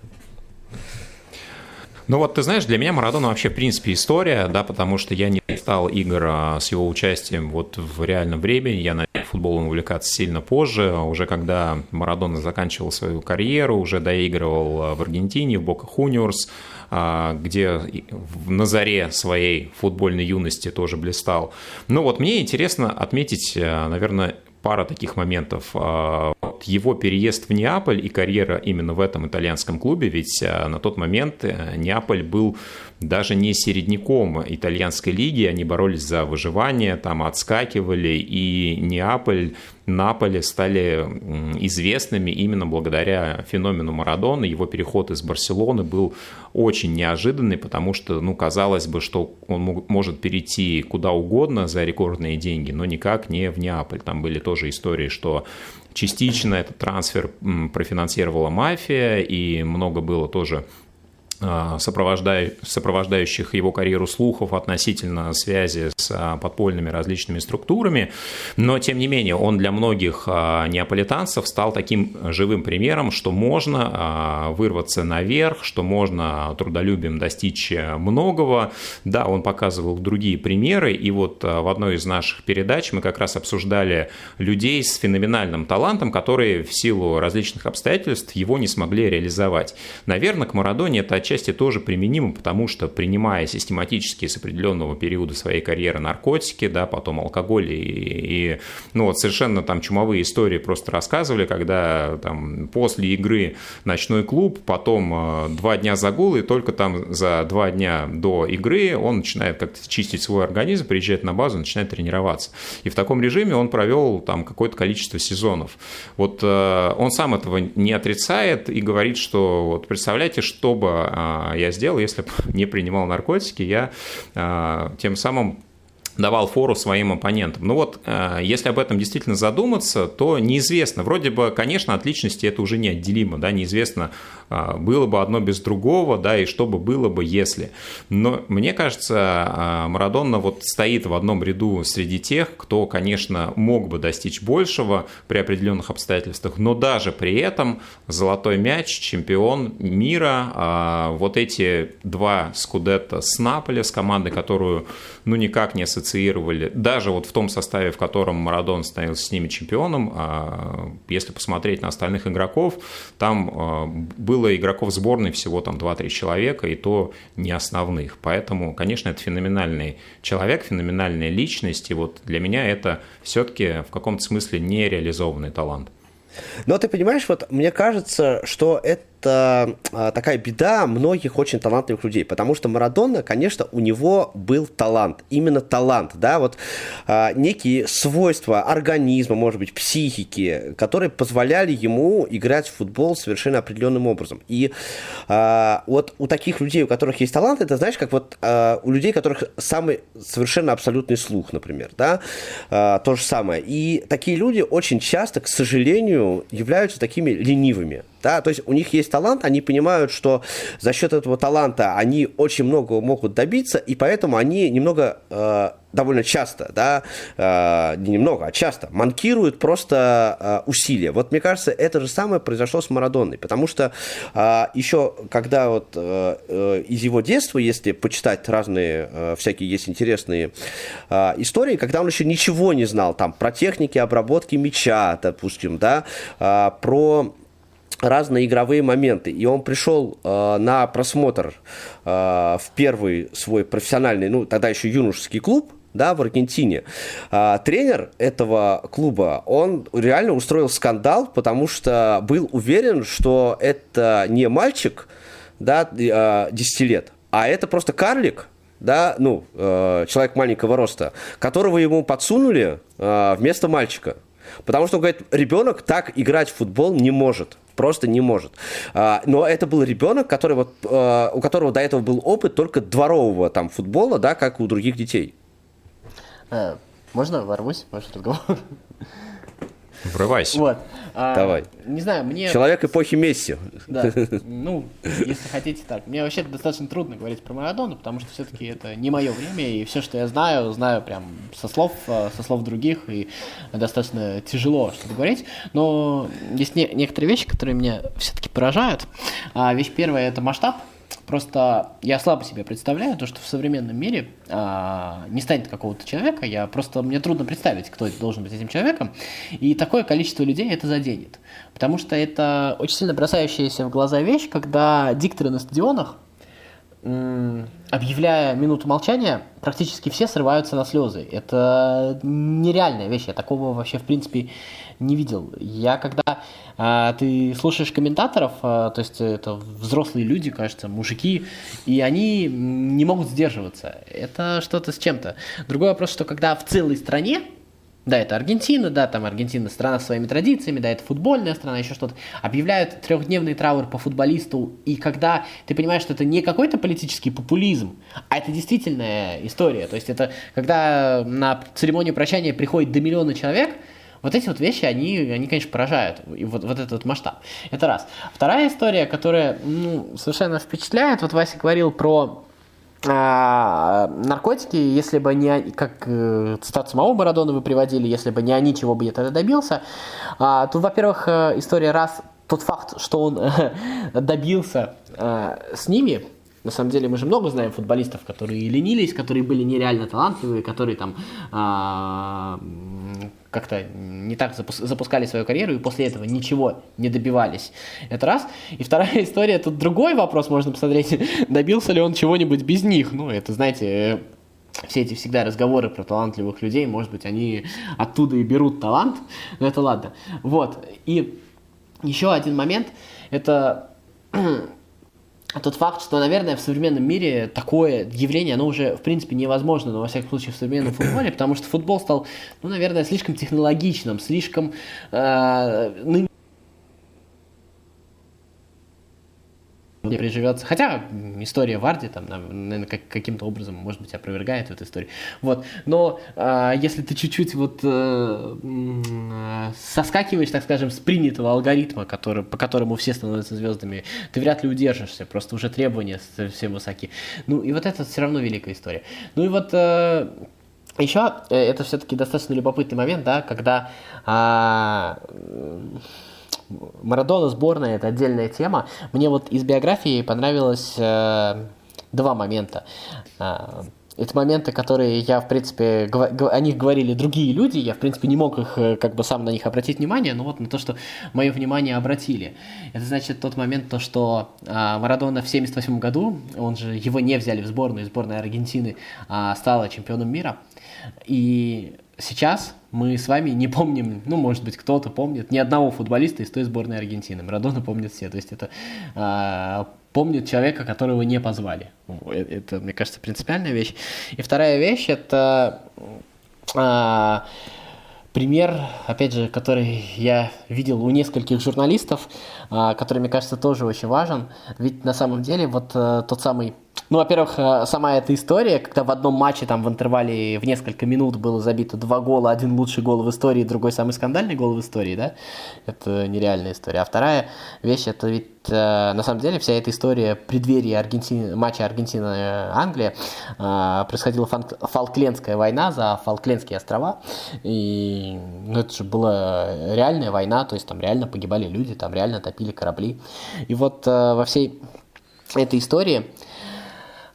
Ну вот, ты знаешь, для меня Марадона вообще, в принципе, история, да, потому что я не стал игр а, с его участием вот в реальном времени, я на футболом увлекаться сильно позже, уже когда Марадона заканчивал свою карьеру, уже доигрывал а, в Аргентине, в Бока Хуниорс, где на заре своей футбольной юности тоже блистал. Ну вот мне интересно отметить, наверное, пара таких моментов. вот его переезд в Неаполь и карьера именно в этом итальянском клубе, ведь на тот момент Неаполь был даже не середняком итальянской лиги, они боролись за выживание, там отскакивали, и Неаполь, Наполе стали известными именно благодаря феномену Марадона. Его переход из Барселоны был очень неожиданный, потому что, ну, казалось бы, что он может перейти куда угодно за рекордные деньги, но никак не в Неаполь. Там были тоже истории, что частично этот трансфер профинансировала мафия, и много было тоже а, сопровождающих его карьеру слухов относительно связи с а, подпольными различными структурами, но тем не менее он для многих а, неаполитанцев стал таким живым примером, что можно вырваться наверх, что можно трудолюбием достичь многого. Да, он показывал другие примеры, и вот в одной из наших передач мы как раз обсуждали людей с феноменальным талантом, которые в силу различных обстоятельств его не смогли реализовать. Наверное, к Марадоне это отчасти тоже применимо, потому что принимая систематически с определенного периода своей карьеры наркотики, да, потом алкоголь и, и ну вот совершенно там чумовые истории просто рассказывали, когда там после игры ночной клуб, потом э, два дня загул, и только там за два дня до игры он начинает как-то чистить свой организм, приезжает на базу, начинает тренироваться. И в таком режиме он провел там какое-то количество сезонов. Вот э, он сам этого не отрицает и говорит, что вот представляете, чтобы я сделал, если бы (laughs) не принимал наркотики, я а, тем самым давал фору своим оппонентам. Ну вот, э, если об этом действительно задуматься, то неизвестно. Вроде бы, конечно, от личности это уже неотделимо, да, неизвестно, э, было бы одно без другого, да, и что бы было бы, если. Но мне кажется, э, Марадонна вот стоит в одном ряду среди тех, кто, конечно, мог бы достичь большего при определенных обстоятельствах, но даже при этом золотой мяч, чемпион мира, вот эти два скудетта с Наполи, с командой, которую, ну, никак не ассоциируют ассоциировали, даже вот в том составе, в котором Марадон становился с ними чемпионом, а, если посмотреть на остальных игроков, там а, было игроков сборной всего там 2-3 человека, и то не основных. Поэтому, конечно, это феноменальный человек, феноменальная личность, и вот для меня это все-таки в каком-то смысле нереализованный талант. Но ты понимаешь, вот мне кажется, что это это а, такая беда многих очень талантливых людей, потому что Марадона, конечно, у него был талант, именно талант, да, вот а, некие свойства организма, может быть, психики, которые позволяли ему играть в футбол совершенно определенным образом. И а, вот у таких людей, у которых есть талант, это, знаешь, как вот у людей, у которых самый совершенно абсолютный слух, например, да, то же самое. И такие люди очень часто, к сожалению, являются такими ленивыми, да, то есть у них есть талант, они понимают, что за счет этого таланта они очень много могут добиться, и поэтому они немного э, довольно часто, да, э, не немного, а часто манкируют просто э, усилия. Вот мне кажется, это же самое произошло с Марадонной, потому что э, еще когда вот э, э, из его детства, если почитать разные э, всякие есть интересные э, истории, когда он еще ничего не знал там про техники обработки мяча, допустим, да, э, про разные игровые моменты. И он пришел э, на просмотр э, в первый свой профессиональный, ну, тогда еще юношеский клуб, да, в Аргентине. А, тренер этого клуба, он реально устроил скандал, потому что был уверен, что это не мальчик, да, 10 а, лет, а это просто карлик, да, ну, э, человек маленького роста, которого ему подсунули э, вместо мальчика. Потому что он говорит, ребенок так играть в футбол не может просто не может. А, но это был ребенок, который вот, а, у которого до этого был опыт только дворового там футбола, да, как у других детей. А, можно ворвусь в ваш разговор? Врывайся. Вот. А, Давай. Не знаю, мне... Человек эпохи Месси. Да, ну, если хотите так. Мне вообще достаточно трудно говорить про Марадону, потому что все-таки это не мое время, и все, что я знаю, знаю прям со слов, э, со слов других, и достаточно тяжело что-то говорить. Но есть не, некоторые вещи, которые меня все-таки поражают. А, вещь первая – это масштаб Просто я слабо себе представляю то, что в современном мире а, не станет какого-то человека. Я просто мне трудно представить, кто это должен быть этим человеком. И такое количество людей это заденет. Потому что это очень сильно бросающаяся в глаза вещь, когда дикторы на стадионах объявляя минуту молчания, практически все срываются на слезы. Это нереальная вещь. Я такого вообще, в принципе, не видел. Я когда а, ты слушаешь комментаторов, а, то есть это взрослые люди, кажется, мужики, и они не могут сдерживаться. Это что-то с чем-то. Другой вопрос, что когда в целой стране да, это Аргентина, да, там Аргентина страна с своими традициями, да, это футбольная страна, еще что-то. Объявляют трехдневный траур по футболисту, и когда ты понимаешь, что это не какой-то политический популизм, а это действительная история. То есть это когда на церемонию прощания приходит до миллиона человек, вот эти вот вещи, они, они конечно, поражают. И вот, вот этот вот масштаб. Это раз. Вторая история, которая ну, совершенно впечатляет. Вот Вася говорил про а, наркотики, если бы не, как э, цитату самого Марадона вы приводили, если бы не они, чего бы я тогда добился, а, тут, во-первых, э, история раз, тот факт, что он добился а, с ними, на самом деле мы же много знаем футболистов, которые ленились, которые были нереально талантливые, которые там а, как-то не так запускали свою карьеру и после этого ничего не добивались. Это раз. И вторая (laughs) история, тут другой вопрос можно посмотреть, (laughs) добился ли он чего-нибудь без них. Ну, это, знаете, все эти всегда разговоры про талантливых людей, может быть, они оттуда и берут талант, но это ладно. Вот. И еще один момент, это (clears throat) тот факт, что, наверное, в современном мире такое явление, оно уже, в принципе, невозможно, но, во всяком случае, в современном футболе, потому что футбол стал, ну, наверное, слишком технологичным, слишком э, не приживется. Хотя история Варди там, наверное, как, каким-то образом, может быть, опровергает эту историю. Вот. Но э, если ты чуть-чуть вот э, соскакиваешь, так скажем, с принятого алгоритма, который, по которому все становятся звездами, ты вряд ли удержишься. Просто уже требования совсем высоки. Ну и вот это все равно великая история. Ну и вот э, еще э, это все-таки достаточно любопытный момент, да, когда э, Марадона сборная это отдельная тема. Мне вот из биографии понравилось э, два момента. Э, это моменты, которые я, в принципе, о них говорили другие люди, я, в принципе, не мог их, э, как бы, сам на них обратить внимание, но вот на то, что мое внимание обратили. Это значит тот момент, то, что а, Марадона в 78 году, он же, его не взяли в сборную, сборная Аргентины а, стала чемпионом мира, и сейчас мы с вами не помним, ну, может быть, кто-то помнит, ни одного футболиста из той сборной Аргентины. Марадона помнит все. То есть это э, помнит человека, которого не позвали. Э, это, мне кажется, принципиальная вещь. И вторая вещь это э, пример, опять же, который я видел у нескольких журналистов, э, который, мне кажется, тоже очень важен. Ведь на самом деле вот э, тот самый ну, во-первых, э, сама эта история, когда в одном матче там в интервале в несколько минут было забито два гола, один лучший гол в истории, другой самый скандальный гол в истории, да, это нереальная история. А вторая вещь, это ведь э, на самом деле вся эта история преддверии Аргентины, матча Аргентина-Англия э, происходила Фолклендская война за Фолклендские острова, и ну, это же была реальная война, то есть там реально погибали люди, там реально топили корабли. И вот во всей этой истории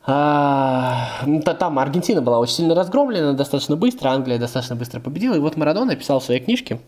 там Аргентина была очень сильно разгромлена, достаточно быстро, Англия достаточно быстро победила. И вот Марадона написал в своей книжке,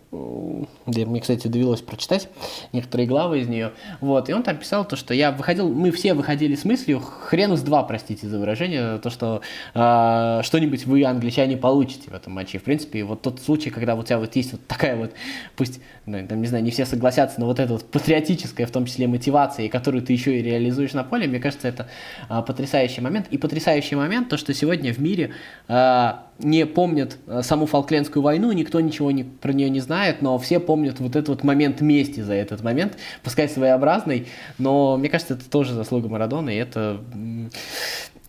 где мне, кстати, довелось прочитать некоторые главы из нее. Вот, и он там писал то, что я выходил, мы все выходили с мыслью, хрен из два, простите за выражение, то, что э, что-нибудь вы, англичане, получите в этом матче. В принципе, вот тот случай, когда у тебя вот есть вот такая вот, пусть, ну, там, не знаю, не все согласятся, но вот эта вот патриотическая, в том числе, мотивация, которую ты еще и реализуешь на поле, мне кажется, это э, потрясающий момент момент. И потрясающий момент, то, что сегодня в мире э, не помнят э, саму Фолклендскую войну, никто ничего не, про нее не знает, но все помнят вот этот вот момент мести за этот момент, пускай своеобразный, но мне кажется, это тоже заслуга Марадона, и это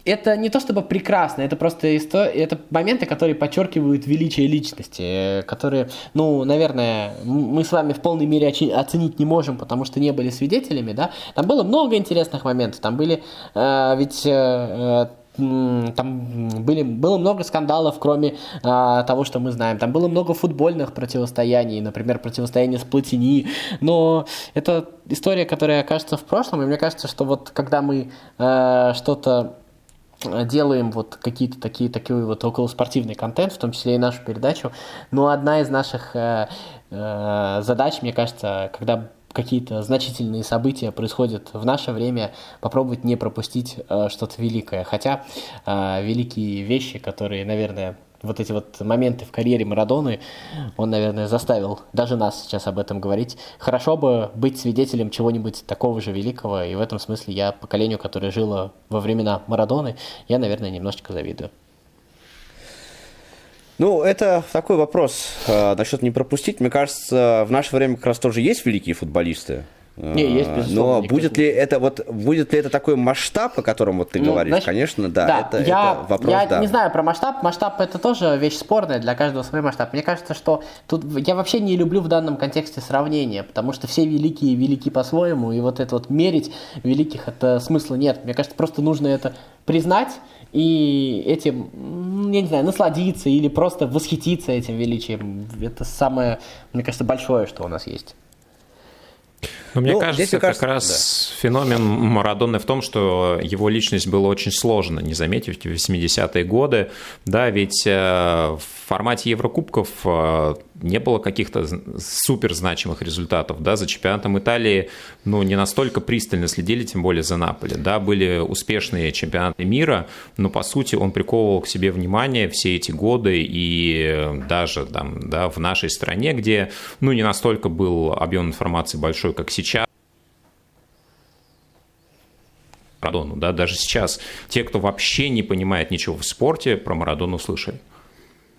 это не то чтобы прекрасно, это просто история, это моменты, которые подчеркивают величие личности, которые, ну, наверное, мы с вами в полной мере оценить не можем, потому что не были свидетелями, да. Там было много интересных моментов, там были, э, ведь э, там были, было много скандалов, кроме а, того, что мы знаем. Там было много футбольных противостояний, например, противостояние с Платини. Но это история, которая окажется в прошлом, и мне кажется, что вот когда мы а, что-то делаем вот какие-то такие, такие вот околоспортивный контент, в том числе и нашу передачу. Но одна из наших э, э, задач, мне кажется, когда какие-то значительные события происходят в наше время, попробовать не пропустить э, что-то великое. Хотя э, великие вещи, которые, наверное, вот эти вот моменты в карьере Марадоны, он, наверное, заставил даже нас сейчас об этом говорить. Хорошо бы быть свидетелем чего-нибудь такого же великого, и в этом смысле я поколению, которое жило во времена Марадоны, я, наверное, немножечко завидую. Ну, это такой вопрос э, насчет не пропустить. Мне кажется, в наше время как раз тоже есть великие футболисты. Не, есть, безусловно, Но будет ли это вот будет ли это такой масштаб, о котором вот ты Ну, говоришь? знаешь, Конечно, да. это, я, это вопрос, я да. не знаю про масштаб. Масштаб это тоже вещь спорная, для каждого свой масштаб. Мне кажется, что тут я вообще не люблю в данном контексте сравнения, потому что все великие велики по-своему, и вот это вот мерить великих это смысла нет. Мне кажется, просто нужно это признать и этим, я не знаю, насладиться или просто восхититься этим величием. Это самое, мне кажется, большое, что у нас есть. Но мне Ну, кажется, здесь, мне кажется, как раз феномен Марадоны в том, что его личность было очень сложно не заметить в 80-е годы. Да, ведь э, в формате Еврокубков э, не было каких-то супер значимых результатов. Да, за чемпионатом Италии ну, не настолько пристально следили, тем более за Наполи. Да, были успешные чемпионаты мира, но по сути он приковывал к себе внимание все эти годы и э, даже там, да, в нашей стране, где ну, не настолько был объем информации большой, как сейчас. Марадону, да, даже сейчас те, кто вообще не понимает ничего в спорте, про Марадону слышали.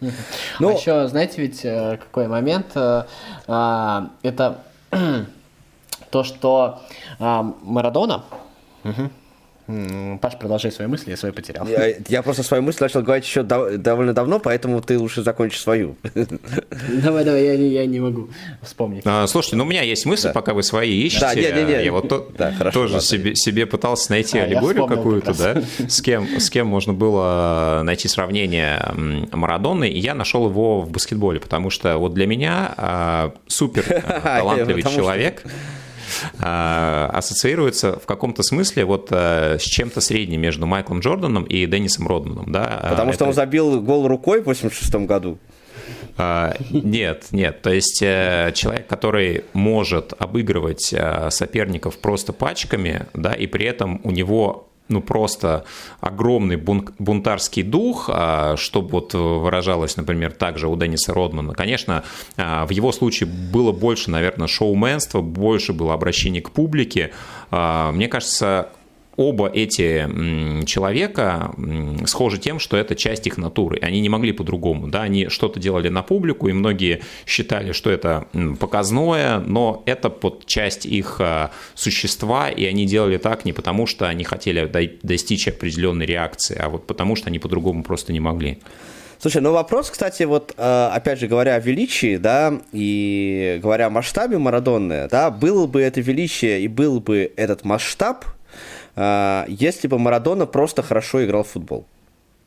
(laughs) Ну, а еще, знаете, ведь э, какой момент? э, а, Это (clears throat) то, что а, Марадона... Мгм. Паш, продолжай свои мысли, я свои потерял. Я, я просто свою мысль начал говорить еще дов- довольно давно, поэтому ты лучше закончишь свою. (laughs) Давай, давай, я, не- я не могу вспомнить. А, Слушайте, ну у меня есть мысль, пока вы свои ищете. Да, не, не, не. Я вот то- (laughs) Да, хорошо, тоже ладно. себе, себе пытался найти А, аллегорию какую-то, как да, (laughs) с кем, с кем можно было найти сравнение Марадоны, и я нашел его в баскетболе, потому что вот для меня а, супер а, талантливый Потому что- человек а, ассоциируется в каком-то смысле вот а, с чем-то средним между Майклом Джорданом и Деннисом Родманом, да. А, Потому что это- он забил гол рукой в 86 году. Нет, нет. То есть э, человек, который может обыгрывать э, соперников просто пачками, да, и при этом у него ну, просто огромный бун- бунтарский дух, а, что вот выражалось, например, также у Денниса Родмана. Конечно, а, в его случае было больше, наверное, шоуменства, больше было обращений к публике. А, Мне кажется, оба эти человека схожи тем, что это часть их натуры. Они не могли по-другому. Да? Они что-то делали на публику, и многие считали, что это показное, но это под часть их а, существа, и они делали так не потому, что они хотели достичь определенной реакции, а вот потому, что они по-другому просто не могли. Слушай, ну вопрос, кстати, вот э, опять же говоря о величии, да, и говоря о масштабе Марадонны, да, было бы это величие и был бы этот масштаб, если бы Марадона просто хорошо играл в футбол.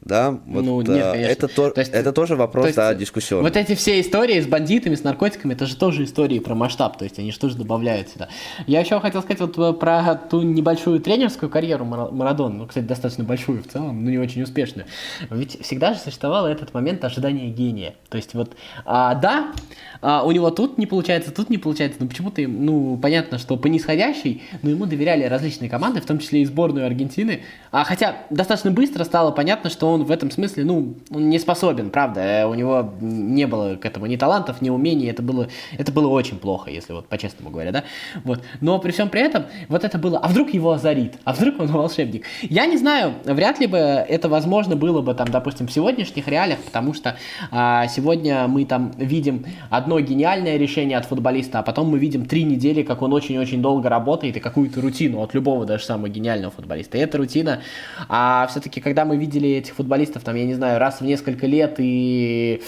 Да, вот, Ну, нет, э, конечно. это, то- То есть- это тоже вопрос, То есть, да, дискуссионный. Вот эти все истории с бандитами, с наркотиками, это же тоже истории про масштаб, то есть они же тоже добавляют сюда. Я еще хотел сказать вот э, про ту небольшую тренерскую карьеру Мара- Марадона, ну, кстати, достаточно большую в целом, но не очень успешную. Ведь всегда же существовал этот момент ожидания гения. То есть вот, а, да, а, у него тут не получается, тут не получается, но почему-то, ну, понятно, что по нисходящей, но ему доверяли различные команды, в том числе и сборную Аргентины. А хотя достаточно быстро стало понятно, что он в этом смысле, ну, он не способен, правда. У него не было к этому ни талантов, ни умений. Это было, это было очень плохо, если вот по-честному говоря, да. Вот. Но при всем при этом, вот это было, а вдруг его озарит? А вдруг он (laughs) волшебник? Я не знаю, вряд ли бы это возможно было бы там, допустим, в сегодняшних реалиях, потому что а, сегодня мы там видим одно гениальное решение от футболиста, а потом мы видим три недели, как он очень-очень долго работает и какую-то рутину от любого даже самого гениального футболиста. И эта рутина, а все-таки, когда мы видели этих футболистов, там, я не знаю, раз в несколько лет и,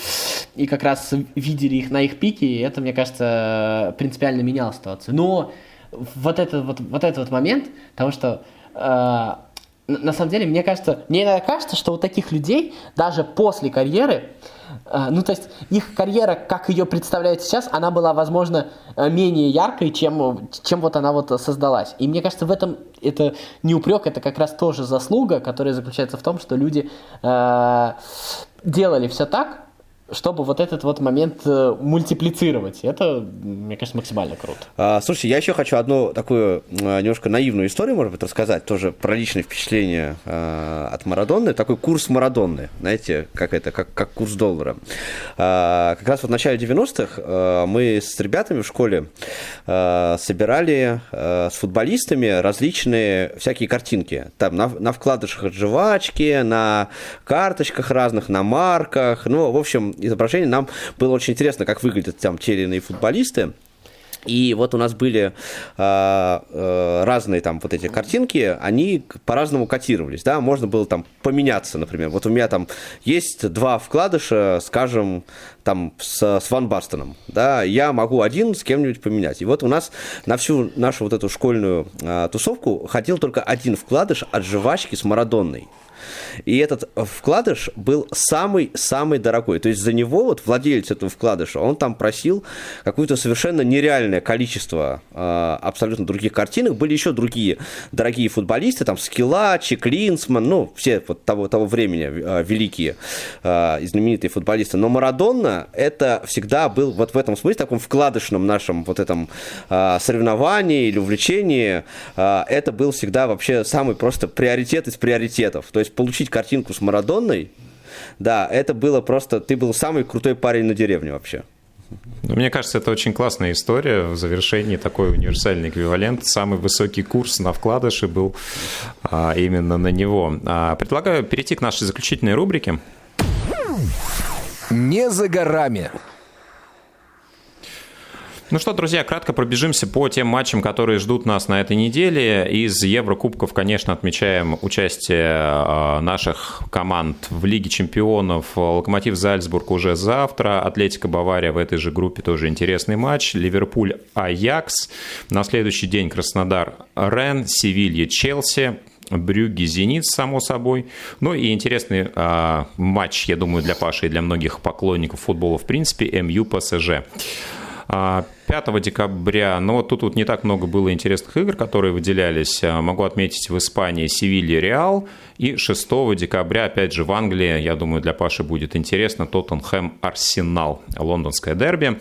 и как раз видели их на их пике, это, мне кажется, принципиально меняло ситуацию. Но вот этот вот, вот этот вот момент того, что э, на самом деле, мне кажется, мне кажется, что у таких людей даже после карьеры, ну то есть их карьера, как ее представляют сейчас, она была, возможно, э, менее яркой, чем, чем вот она вот создалась. И мне кажется, в этом это не упрек, это как раз тоже заслуга, которая заключается в том, что люди э, делали все так, чтобы вот этот вот момент э, мультиплицировать. Это, мне кажется, максимально круто. А, слушайте, я еще хочу одну такую а, немножко наивную историю, может быть, рассказать, тоже про личные впечатления а, от Марадонны. Такой курс Марадонны, знаете, как это, как, как курс доллара. А, как раз вот в начале 90-х а, мы с ребятами в школе а, собирали а, с футболистами различные всякие картинки. Там на, на вкладышах от жвачки, на карточках разных, на марках. Ну, в общем, изображение. Нам было очень интересно, как выглядят там те или иные футболисты. И вот у нас были э, э, разные там вот эти картинки, они по-разному котировались, да, можно было там поменяться, например. Вот у меня там есть два вкладыша, скажем, там с, с Ван Бастоном, да, я могу один с кем-нибудь поменять. И вот у нас на всю нашу вот эту школьную э, тусовку ходил только один вкладыш от жвачки с Марадонной. И этот вкладыш был самый-самый дорогой. То есть за него вот владелец этого вкладыша, он там просил какое-то совершенно нереальное количество э, абсолютно других картинок. Были еще другие дорогие футболисты, там Скиллачи, Клинсман, ну, все вот того, того времени э, великие э, знаменитые футболисты. Но Марадонна это всегда был вот в этом смысле, таком вкладышном нашем вот этом э, соревновании или увлечении, э, это был всегда вообще самый просто приоритет из приоритетов. То есть получить картинку с Марадонной, да, это было просто, ты был самый крутой парень на деревне вообще. Ну, мне кажется, это очень классная история. В завершении такой универсальный эквивалент. Самый высокий курс на вкладыши был а, именно на него. А, предлагаю перейти к нашей заключительной рубрике. Не за горами. Ну что, друзья, кратко пробежимся по тем матчам, которые ждут нас на этой неделе. Из Еврокубков, конечно, отмечаем участие а, наших команд в Лиге чемпионов. Локомотив Зальцбург уже завтра. Атлетика Бавария в этой же группе тоже интересный матч. Ливерпуль Аякс. На следующий день Краснодар Рен, Севилья Челси. Брюги, Зенит, само собой. Ну и интересный а, матч, я думаю, для Паши и для многих поклонников футбола в принципе, МЮ ПСЖ. 5 декабря, но тут, тут не так много было интересных игр, которые выделялись. А, могу отметить в Испании Севилья Реал. И 6 декабря, опять же, в Англии, я думаю, для Паши будет интересно, Тоттенхэм Арсенал, лондонское дерби.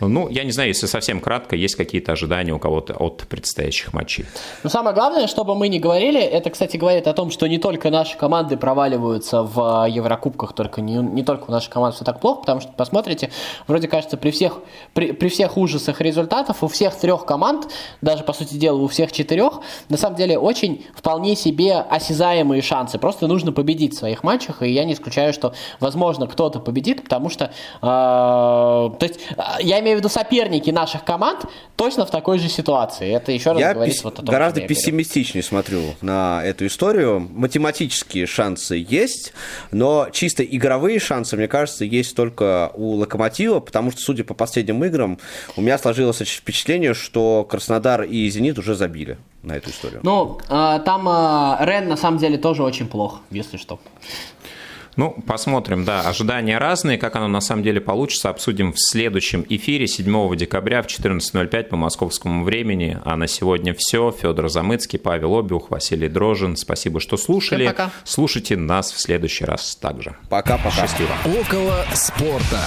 Ну, я не знаю, если совсем кратко, есть какие-то ожидания у кого-то от предстоящих матчей. Но самое главное, чтобы мы не говорили, это, кстати, говорит о том, что не только наши команды проваливаются в Еврокубках, только не, не только у нашей команды все так плохо, потому что, посмотрите, вроде кажется, при всех, при, при всех ужасах результатов у всех трех команд, даже, по сути дела, у всех четырех, на самом деле очень вполне себе осязаемые шансы. Просто нужно победить в своих матчах, и я не исключаю, что, возможно, кто-то победит, потому что, э, то есть, я имею имею в виду соперники наших команд точно в такой же ситуации. Это еще раз я говорит пес- вот о том, гораздо пессимистичнее смотрю на эту историю. Математические шансы есть, но чисто игровые шансы, мне кажется, есть только у Локомотива, потому что, судя по последним играм, у меня сложилось впечатление, что Краснодар и Зенит уже забили на эту историю. Ну, э, там э, Рен на самом деле тоже очень плохо, если что. Ну, посмотрим, да. Ожидания разные. Как оно на самом деле получится, обсудим в следующем эфире 7 декабря в 14.05 по московскому времени. А на сегодня все. Федор Замыцкий, Павел Обиух, Василий Дрожин. Спасибо, что слушали. Всем пока. Слушайте нас в следующий раз также. Пока-пока. Счастливо. Около спорта.